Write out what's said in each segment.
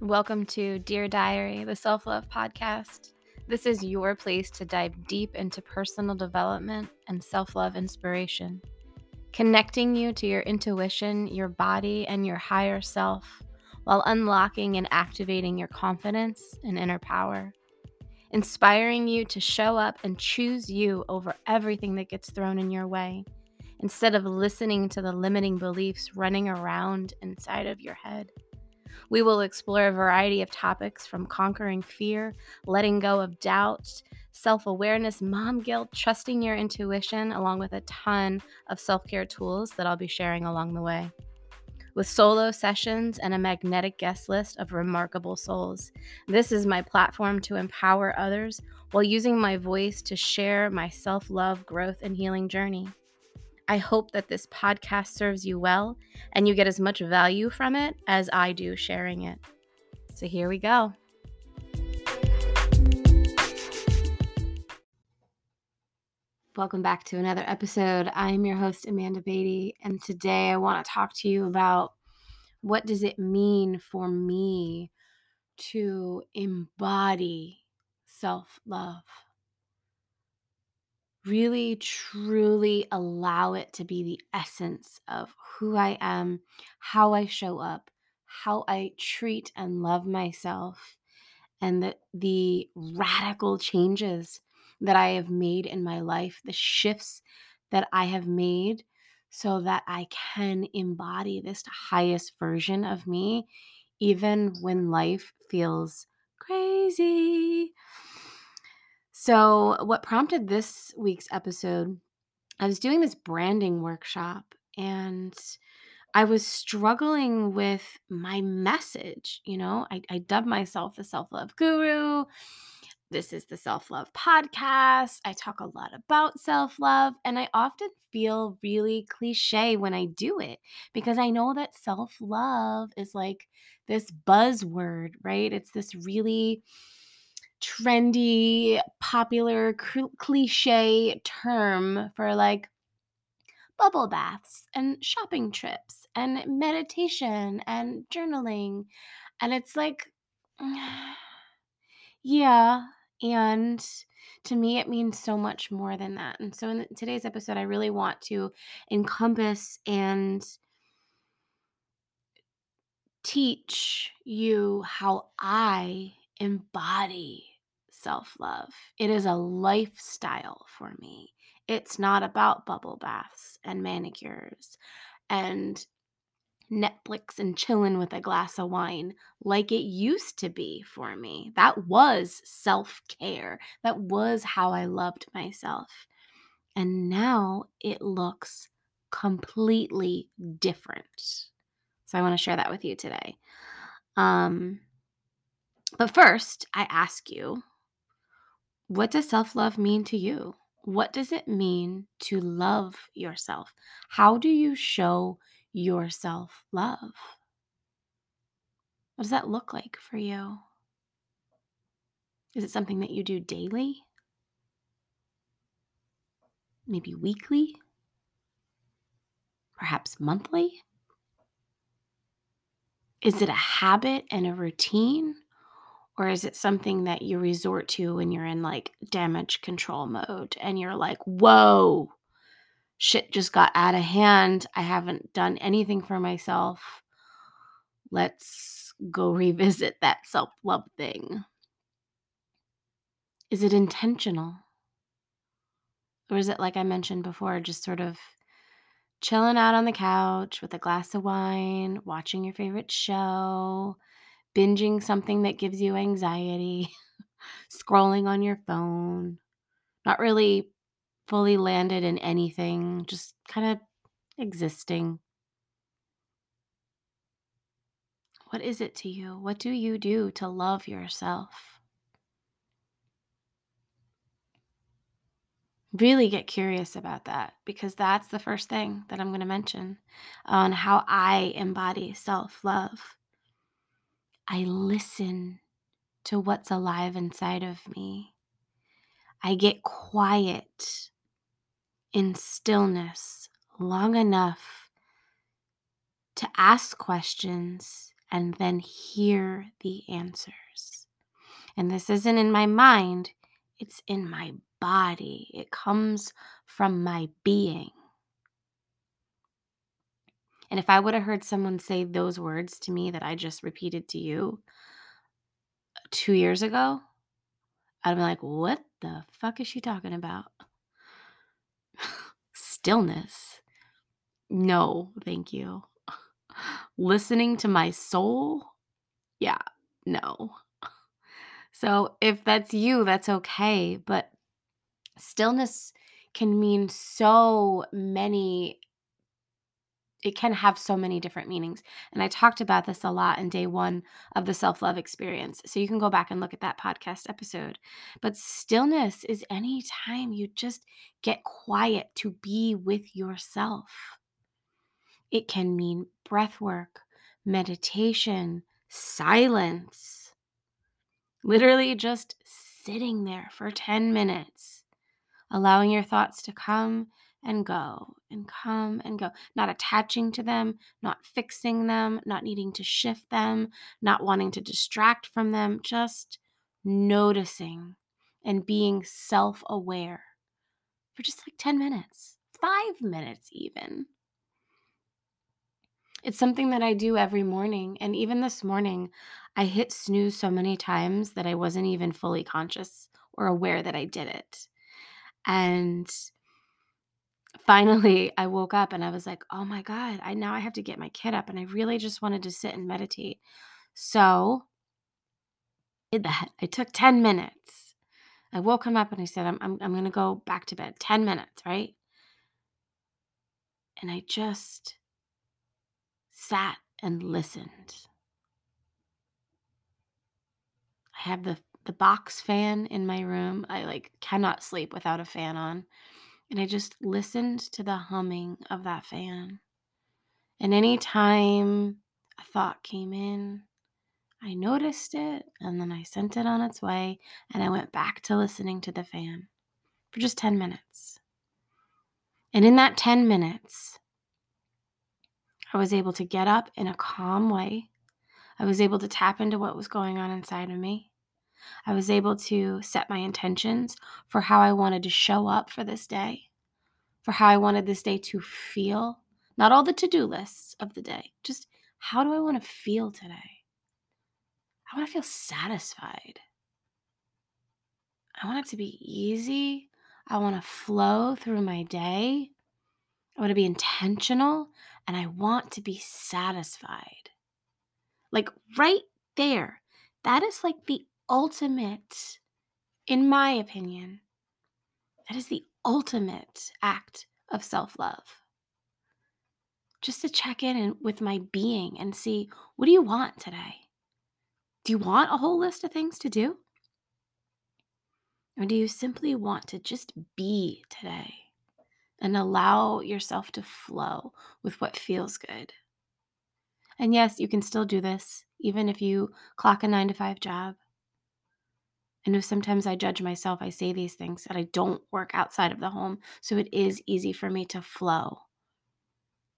Welcome to Dear Diary, the self love podcast. This is your place to dive deep into personal development and self love inspiration, connecting you to your intuition, your body, and your higher self while unlocking and activating your confidence and inner power, inspiring you to show up and choose you over everything that gets thrown in your way instead of listening to the limiting beliefs running around inside of your head. We will explore a variety of topics from conquering fear, letting go of doubt, self awareness, mom guilt, trusting your intuition, along with a ton of self care tools that I'll be sharing along the way. With solo sessions and a magnetic guest list of remarkable souls. This is my platform to empower others while using my voice to share my self love, growth, and healing journey. I hope that this podcast serves you well and you get as much value from it as I do sharing it. So here we go. Welcome back to another episode. I'm your host Amanda Beatty and today I want to talk to you about what does it mean for me to embody self-love really truly allow it to be the essence of who I am, how I show up, how I treat and love myself, and the, the radical changes that I have made in my life, the shifts that I have made so that I can embody this highest version of me, even when life feels crazy. So, what prompted this week's episode, I was doing this branding workshop and I was struggling with my message. You know, I, I dubbed myself the self love guru. This is the self love podcast. I talk a lot about self love, and I often feel really cliche when I do it because I know that self love is like this buzzword, right? It's this really trendy, popular, cliche term for like bubble baths and shopping trips and meditation and journaling. And it's like, yeah. And to me, it means so much more than that. And so in today's episode, I really want to encompass and teach you how I embody self love. It is a lifestyle for me. It's not about bubble baths and manicures and Netflix and chilling with a glass of wine like it used to be for me. That was self care. That was how I loved myself. And now it looks completely different. So I want to share that with you today. Um, but first, I ask you what does self love mean to you? What does it mean to love yourself? How do you show yourself love? What does that look like for you? Is it something that you do daily? Maybe weekly? Perhaps monthly? Is it a habit and a routine? Or is it something that you resort to when you're in like damage control mode and you're like, whoa, shit just got out of hand. I haven't done anything for myself. Let's go revisit that self love thing. Is it intentional? Or is it, like I mentioned before, just sort of chilling out on the couch with a glass of wine, watching your favorite show, binging something that gives you anxiety, scrolling on your phone, not really fully landed in anything, just kind of existing. What is it to you? What do you do to love yourself? Really get curious about that because that's the first thing that I'm going to mention on how I embody self love. I listen to what's alive inside of me. I get quiet in stillness long enough to ask questions and then hear the answers. And this isn't in my mind, it's in my body. It comes from my being. And if I would have heard someone say those words to me that I just repeated to you uh, two years ago, I'd be like, what the fuck is she talking about? Stillness. No, thank you. Listening to my soul? Yeah, no. So if that's you, that's okay. But stillness can mean so many it can have so many different meanings. And I talked about this a lot in day one of the self love experience. So you can go back and look at that podcast episode. But stillness is any time you just get quiet to be with yourself. It can mean breath work, meditation, silence, literally just sitting there for 10 minutes, allowing your thoughts to come and go and come and go, not attaching to them, not fixing them, not needing to shift them, not wanting to distract from them, just noticing and being self aware for just like 10 minutes, five minutes, even. It's something that I do every morning. And even this morning, I hit snooze so many times that I wasn't even fully conscious or aware that I did it. And finally I woke up and I was like, "Oh my god, I now I have to get my kid up and I really just wanted to sit and meditate." So, I did that. I took 10 minutes. I woke him up and I said, "I'm I'm I'm going to go back to bed. 10 minutes, right?" And I just sat and listened. I have the the box fan in my room. I like cannot sleep without a fan on. And I just listened to the humming of that fan. And anytime a thought came in, I noticed it and then I sent it on its way and I went back to listening to the fan for just 10 minutes. And in that 10 minutes, I was able to get up in a calm way. I was able to tap into what was going on inside of me. I was able to set my intentions for how I wanted to show up for this day, for how I wanted this day to feel. Not all the to do lists of the day, just how do I want to feel today? I want to feel satisfied. I want it to be easy. I want to flow through my day. I want to be intentional and I want to be satisfied. Like right there, that is like the ultimate, in my opinion, that is the ultimate act of self love. Just to check in and, with my being and see what do you want today? Do you want a whole list of things to do? Or do you simply want to just be today and allow yourself to flow with what feels good? And yes, you can still do this even if you clock a nine to five job. I know sometimes I judge myself. I say these things that I don't work outside of the home. So it is easy for me to flow.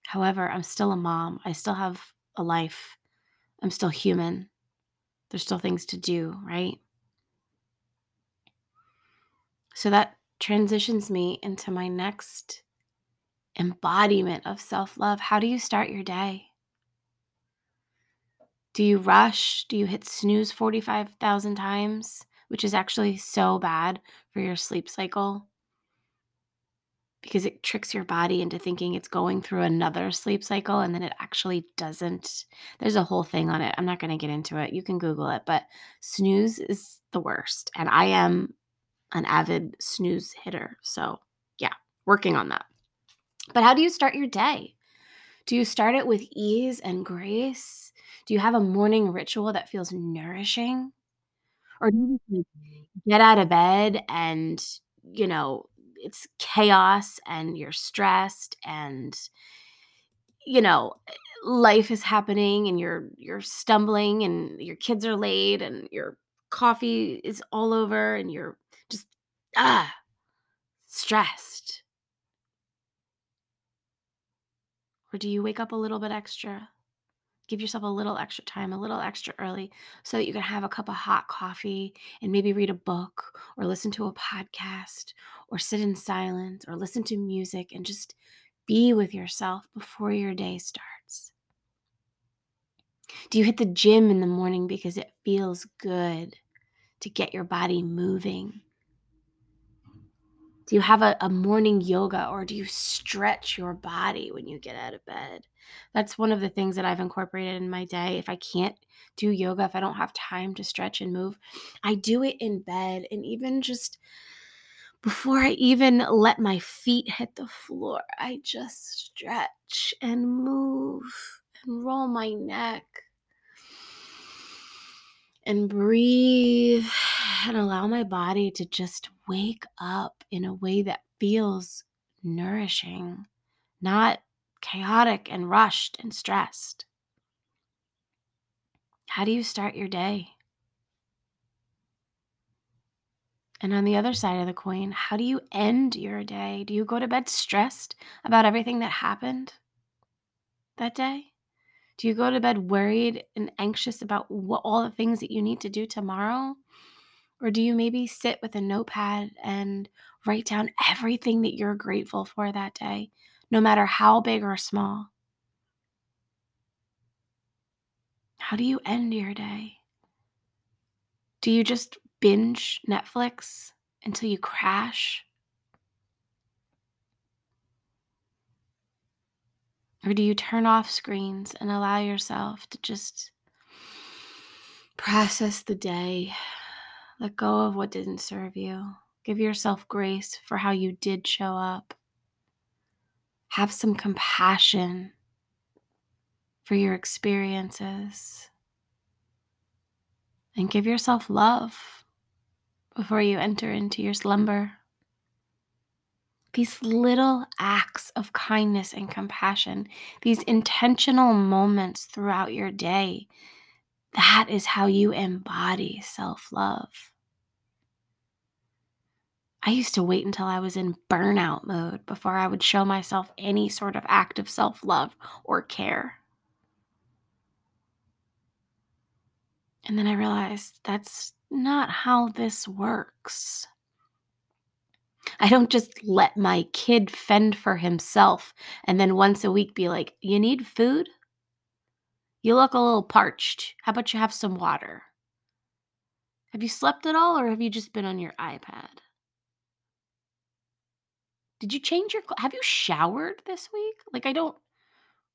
However, I'm still a mom. I still have a life. I'm still human. There's still things to do, right? So that transitions me into my next embodiment of self love. How do you start your day? Do you rush? Do you hit snooze 45,000 times? Which is actually so bad for your sleep cycle because it tricks your body into thinking it's going through another sleep cycle and then it actually doesn't. There's a whole thing on it. I'm not going to get into it. You can Google it, but snooze is the worst. And I am an avid snooze hitter. So, yeah, working on that. But how do you start your day? Do you start it with ease and grace? Do you have a morning ritual that feels nourishing? Or do you just, like, get out of bed and, you know, it's chaos and you're stressed and you know, life is happening and you're you're stumbling and your kids are late and your coffee is all over and you're just ah stressed. Or do you wake up a little bit extra? Give yourself a little extra time, a little extra early, so that you can have a cup of hot coffee and maybe read a book or listen to a podcast or sit in silence or listen to music and just be with yourself before your day starts? Do you hit the gym in the morning because it feels good to get your body moving? Do you have a, a morning yoga or do you stretch your body when you get out of bed? That's one of the things that I've incorporated in my day. If I can't do yoga, if I don't have time to stretch and move, I do it in bed. And even just before I even let my feet hit the floor, I just stretch and move and roll my neck and breathe and allow my body to just wake up in a way that feels nourishing, not chaotic and rushed and stressed. How do you start your day? And on the other side of the coin, how do you end your day? Do you go to bed stressed about everything that happened that day? Do you go to bed worried and anxious about what, all the things that you need to do tomorrow? Or do you maybe sit with a notepad and write down everything that you're grateful for that day, no matter how big or small? How do you end your day? Do you just binge Netflix until you crash? Or do you turn off screens and allow yourself to just process the day? Let go of what didn't serve you. Give yourself grace for how you did show up. Have some compassion for your experiences. And give yourself love before you enter into your slumber. These little acts of kindness and compassion, these intentional moments throughout your day, that is how you embody self love. I used to wait until I was in burnout mode before I would show myself any sort of act of self love or care. And then I realized that's not how this works. I don't just let my kid fend for himself and then once a week be like, You need food? You look a little parched. How about you have some water? Have you slept at all or have you just been on your iPad? Did you change your have you showered this week? Like I don't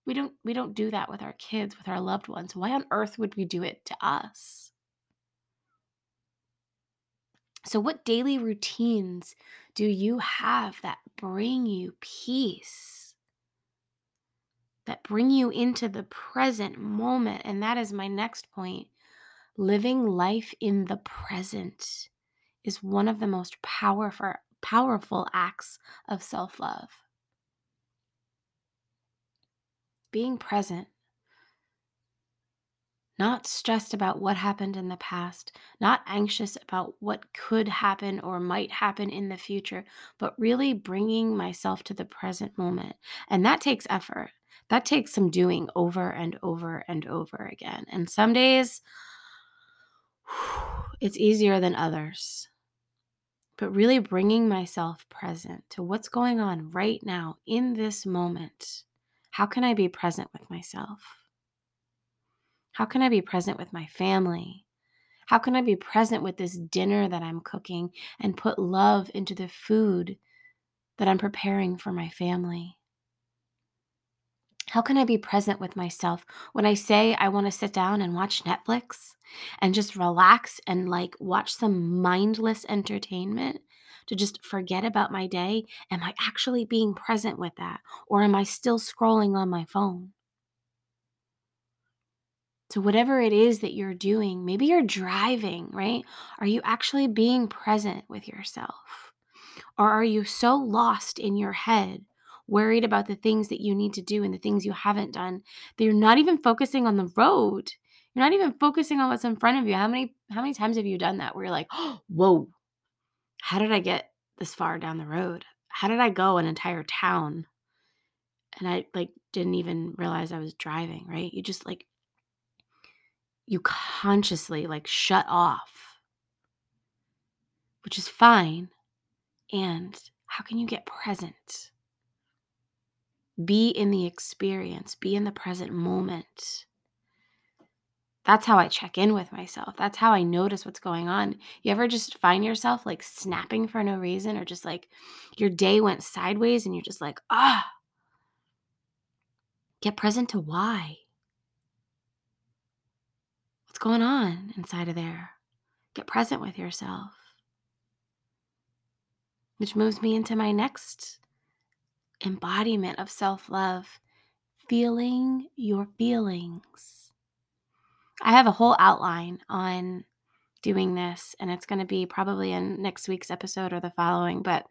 we don't we don't do that with our kids, with our loved ones. Why on earth would we do it to us? So, what daily routines do you have that bring you peace? That bring you into the present moment? And that is my next point. Living life in the present is one of the most powerful, powerful acts of self love. Being present not stressed about what happened in the past, not anxious about what could happen or might happen in the future, but really bringing myself to the present moment. And that takes effort. That takes some doing over and over and over again. And some days it's easier than others. But really bringing myself present to what's going on right now in this moment. How can I be present with myself? How can I be present with my family? How can I be present with this dinner that I'm cooking and put love into the food that I'm preparing for my family? How can I be present with myself when I say I want to sit down and watch Netflix and just relax and like watch some mindless entertainment to just forget about my day? Am I actually being present with that? Or am I still scrolling on my phone? So, whatever it is that you're doing, maybe you're driving, right? Are you actually being present with yourself? Or are you so lost in your head, worried about the things that you need to do and the things you haven't done, that you're not even focusing on the road? You're not even focusing on what's in front of you. How many how many times have you done that where you're like, oh, whoa, how did I get this far down the road? How did I go an entire town? And I like didn't even realize I was driving, right? You just like you consciously like shut off, which is fine. And how can you get present? Be in the experience, be in the present moment. That's how I check in with myself. That's how I notice what's going on. You ever just find yourself like snapping for no reason or just like your day went sideways and you're just like, ah, get present to why. What's going on inside of there? Get present with yourself. Which moves me into my next embodiment of self love feeling your feelings. I have a whole outline on doing this, and it's going to be probably in next week's episode or the following, but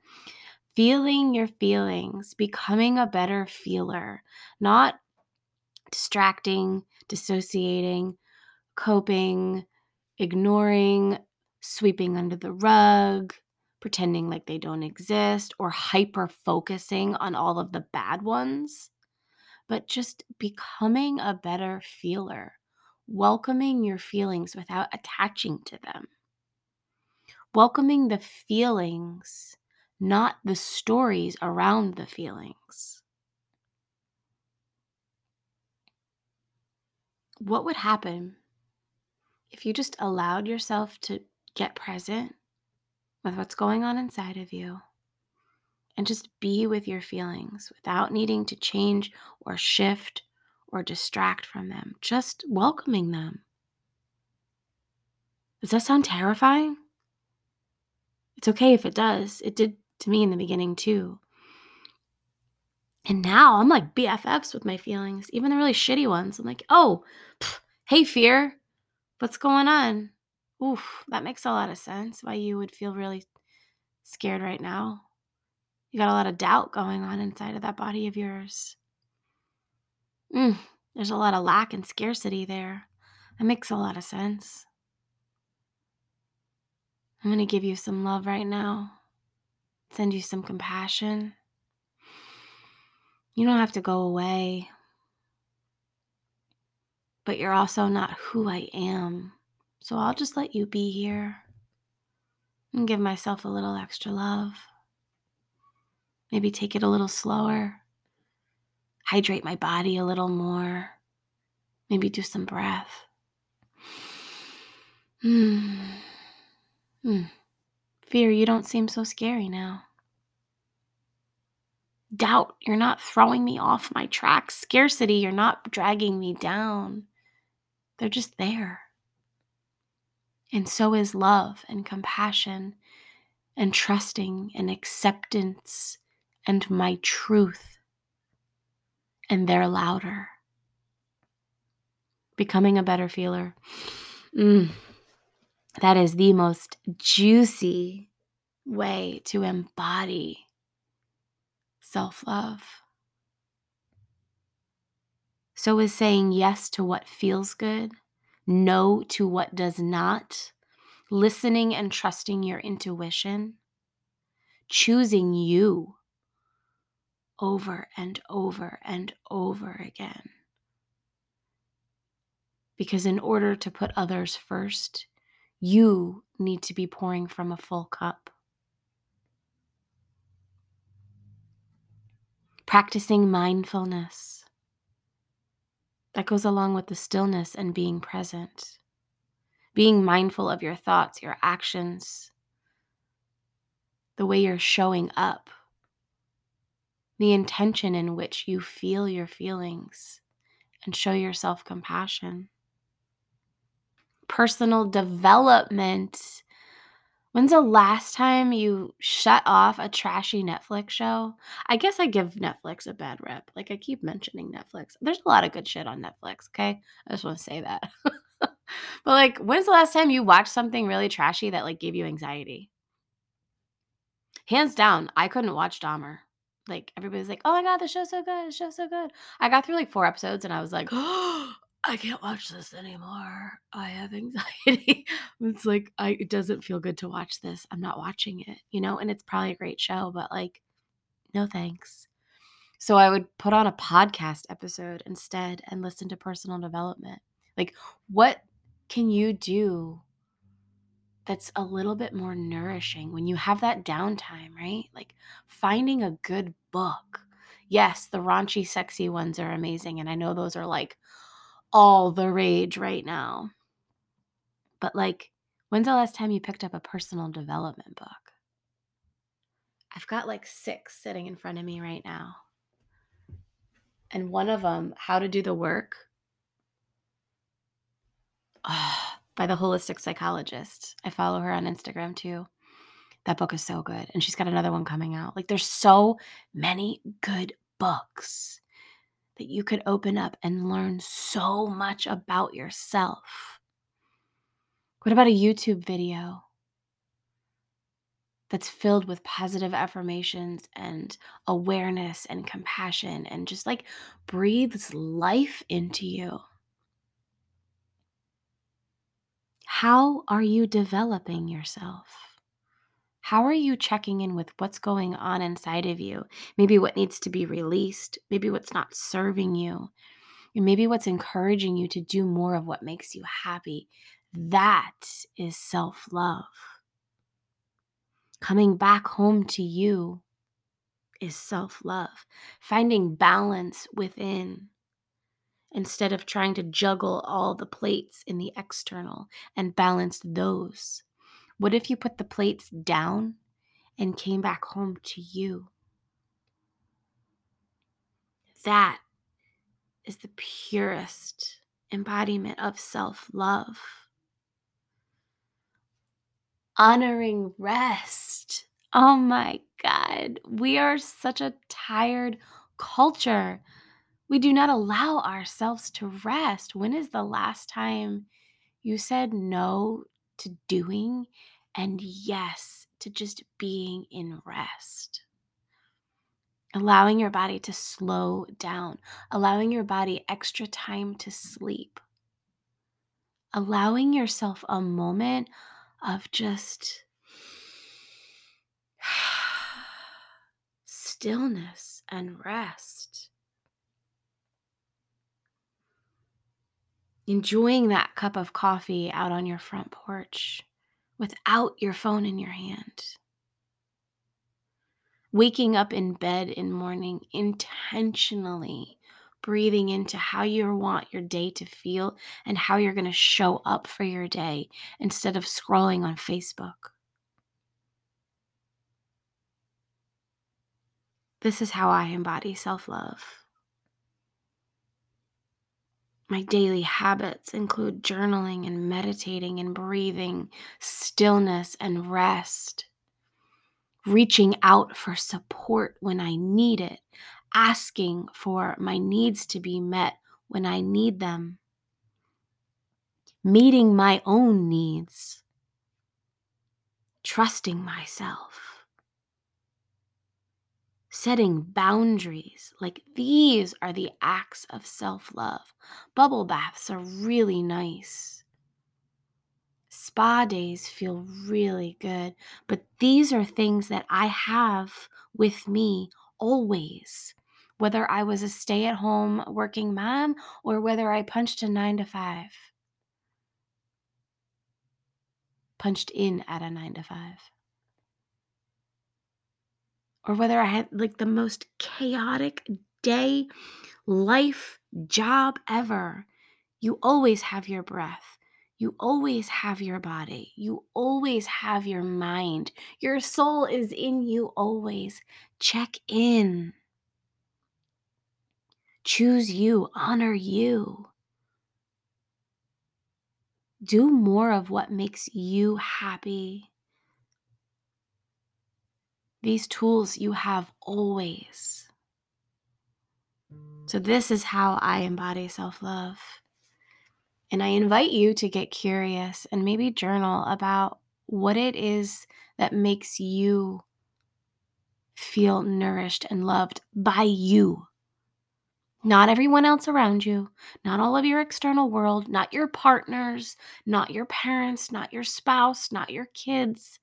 feeling your feelings, becoming a better feeler, not distracting, dissociating, coping, ignoring, sweeping under the rug, pretending like they don't exist, or hyper focusing on all of the bad ones, but just becoming a better feeler, welcoming your feelings without attaching to them, welcoming the feelings, not the stories around the feelings. what would happen if you just allowed yourself to get present with what's going on inside of you and just be with your feelings without needing to change or shift or distract from them, just welcoming them? Does that sound terrifying? It's okay if it does. It did to me in the beginning too. And now I'm like BFFs with my feelings, even the really shitty ones. I'm like, oh, pff, hey, fear, what's going on? Oof, that makes a lot of sense why you would feel really scared right now. You got a lot of doubt going on inside of that body of yours. Mm, there's a lot of lack and scarcity there. That makes a lot of sense. I'm going to give you some love right now, send you some compassion. You don't have to go away. But you're also not who I am. So I'll just let you be here and give myself a little extra love. Maybe take it a little slower. Hydrate my body a little more. Maybe do some breath. Hmm. Fear, you don't seem so scary now doubt, you're not throwing me off my track. Scarcity, you're not dragging me down. They're just there. And so is love and compassion and trusting and acceptance and my truth. And they're louder. Becoming a better feeler. Mm, that is the most juicy way to embody self love. So is saying yes to what feels good, no to what does not, listening and trusting your intuition, choosing you over and over and over again. Because in order to put others first, you need to be pouring from a full cup. practicing mindfulness. That goes along with the stillness and being present. Being mindful of your thoughts, your actions, the way you're showing up, the intention in which you feel your feelings, and show yourself compassion. Personal development When's the last time you shut off a trashy Netflix show? I guess I give Netflix a bad rep. Like I keep mentioning Netflix. There's a lot of good shit on Netflix, okay? I just want to say that. but like when's the last time you watched something really trashy that like gave you anxiety? Hands down, I couldn't watch Dahmer. Like everybody's like, "Oh my god, the show's so good. The show's so good." I got through like 4 episodes and I was like, "Oh, I can't watch this anymore. I have anxiety. it's like I it doesn't feel good to watch this. I'm not watching it, you know, and it's probably a great show, but like no thanks. So I would put on a podcast episode instead and listen to personal development. Like what can you do that's a little bit more nourishing when you have that downtime, right? Like finding a good book. Yes, the raunchy, sexy ones are amazing. And I know those are like all the rage right now. But like, when's the last time you picked up a personal development book? I've got like six sitting in front of me right now. And one of them, How to Do the Work, oh, by the holistic psychologist. I follow her on Instagram too. That book is so good. And she's got another one coming out. Like, there's so many good books that you could open up and learn so much about yourself. What about a YouTube video that's filled with positive affirmations and awareness and compassion and just like breathes life into you? How are you developing yourself? How are you checking in with what's going on inside of you? Maybe what needs to be released, maybe what's not serving you, and maybe what's encouraging you to do more of what makes you happy. That is self love. Coming back home to you is self love. Finding balance within instead of trying to juggle all the plates in the external and balance those? What if you put the plates down and came back home to you? That is the purest embodiment of self love. Honoring rest. Oh my God. We are such a tired culture we do not allow ourselves to rest. When is the last time you said no to doing and yes to just being in rest? Allowing your body to slow down, allowing your body extra time to sleep, allowing yourself a moment of just stillness and rest. Enjoying that cup of coffee out on your front porch without your phone in your hand. Waking up in bed in morning intentionally breathing into how you want your day to feel and how you're going to show up for your day instead of scrolling on Facebook. This is how I embody self love. My daily habits include journaling and meditating and breathing, stillness and rest, reaching out for support when I need it, asking for my needs to be met when I need them, meeting my own needs, trusting myself setting boundaries. Like these are the acts of self love. Bubble baths are really nice. Spa days feel really good, but these are things that I have with me always. Whether I was a stay at home working mom or whether I punched a nine to five, punched in at a nine to five or whether I had like the most chaotic day, life, job ever, you always have your breath. You always have your body. You always have your mind. Your soul is in you always. Check in. Choose you. Honor you. Do more of what makes you happy. These tools you have always. So, this is how I embody self love. And I invite you to get curious and maybe journal about what it is that makes you feel nourished and loved by you. Not everyone else around you, not all of your external world, not your partners, not your parents, not your spouse, not your kids.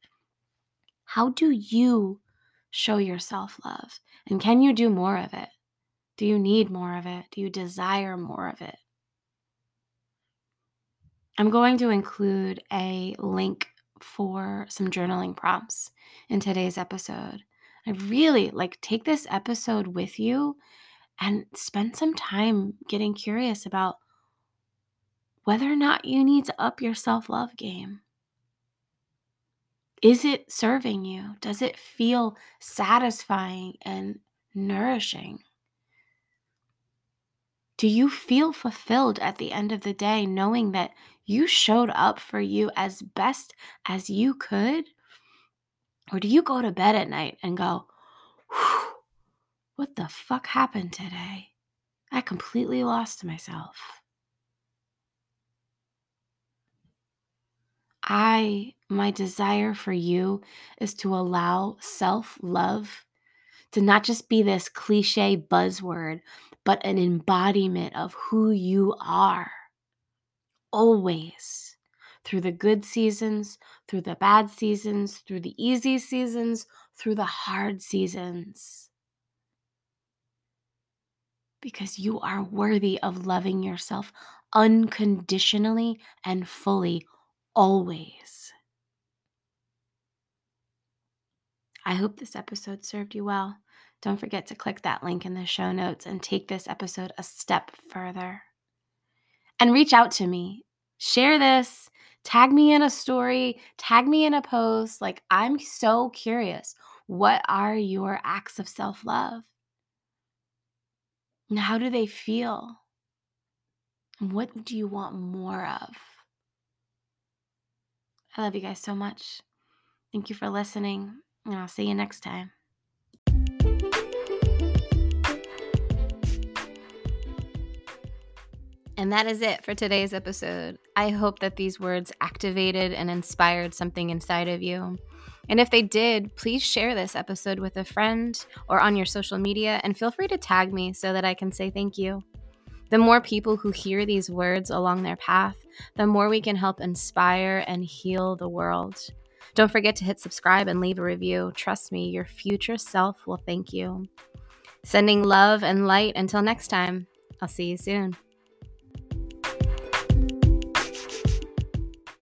How do you show yourself love? And can you do more of it? Do you need more of it? Do you desire more of it? I'm going to include a link for some journaling prompts in today's episode. I really like take this episode with you and spend some time getting curious about whether or not you need to up your self love game. Is it serving you? Does it feel satisfying and nourishing? Do you feel fulfilled at the end of the day knowing that you showed up for you as best as you could? Or do you go to bed at night and go, what the fuck happened today? I completely lost myself. I, my desire for you is to allow self love to not just be this cliche buzzword, but an embodiment of who you are. Always. Through the good seasons, through the bad seasons, through the easy seasons, through the hard seasons. Because you are worthy of loving yourself unconditionally and fully, always. I hope this episode served you well. Don't forget to click that link in the show notes and take this episode a step further. And reach out to me. Share this, tag me in a story, tag me in a post. Like, I'm so curious. What are your acts of self love? And how do they feel? And what do you want more of? I love you guys so much. Thank you for listening, and I'll see you next time. And that is it for today's episode. I hope that these words activated and inspired something inside of you. And if they did, please share this episode with a friend or on your social media and feel free to tag me so that I can say thank you. The more people who hear these words along their path, the more we can help inspire and heal the world. Don't forget to hit subscribe and leave a review. Trust me, your future self will thank you. Sending love and light until next time. I'll see you soon.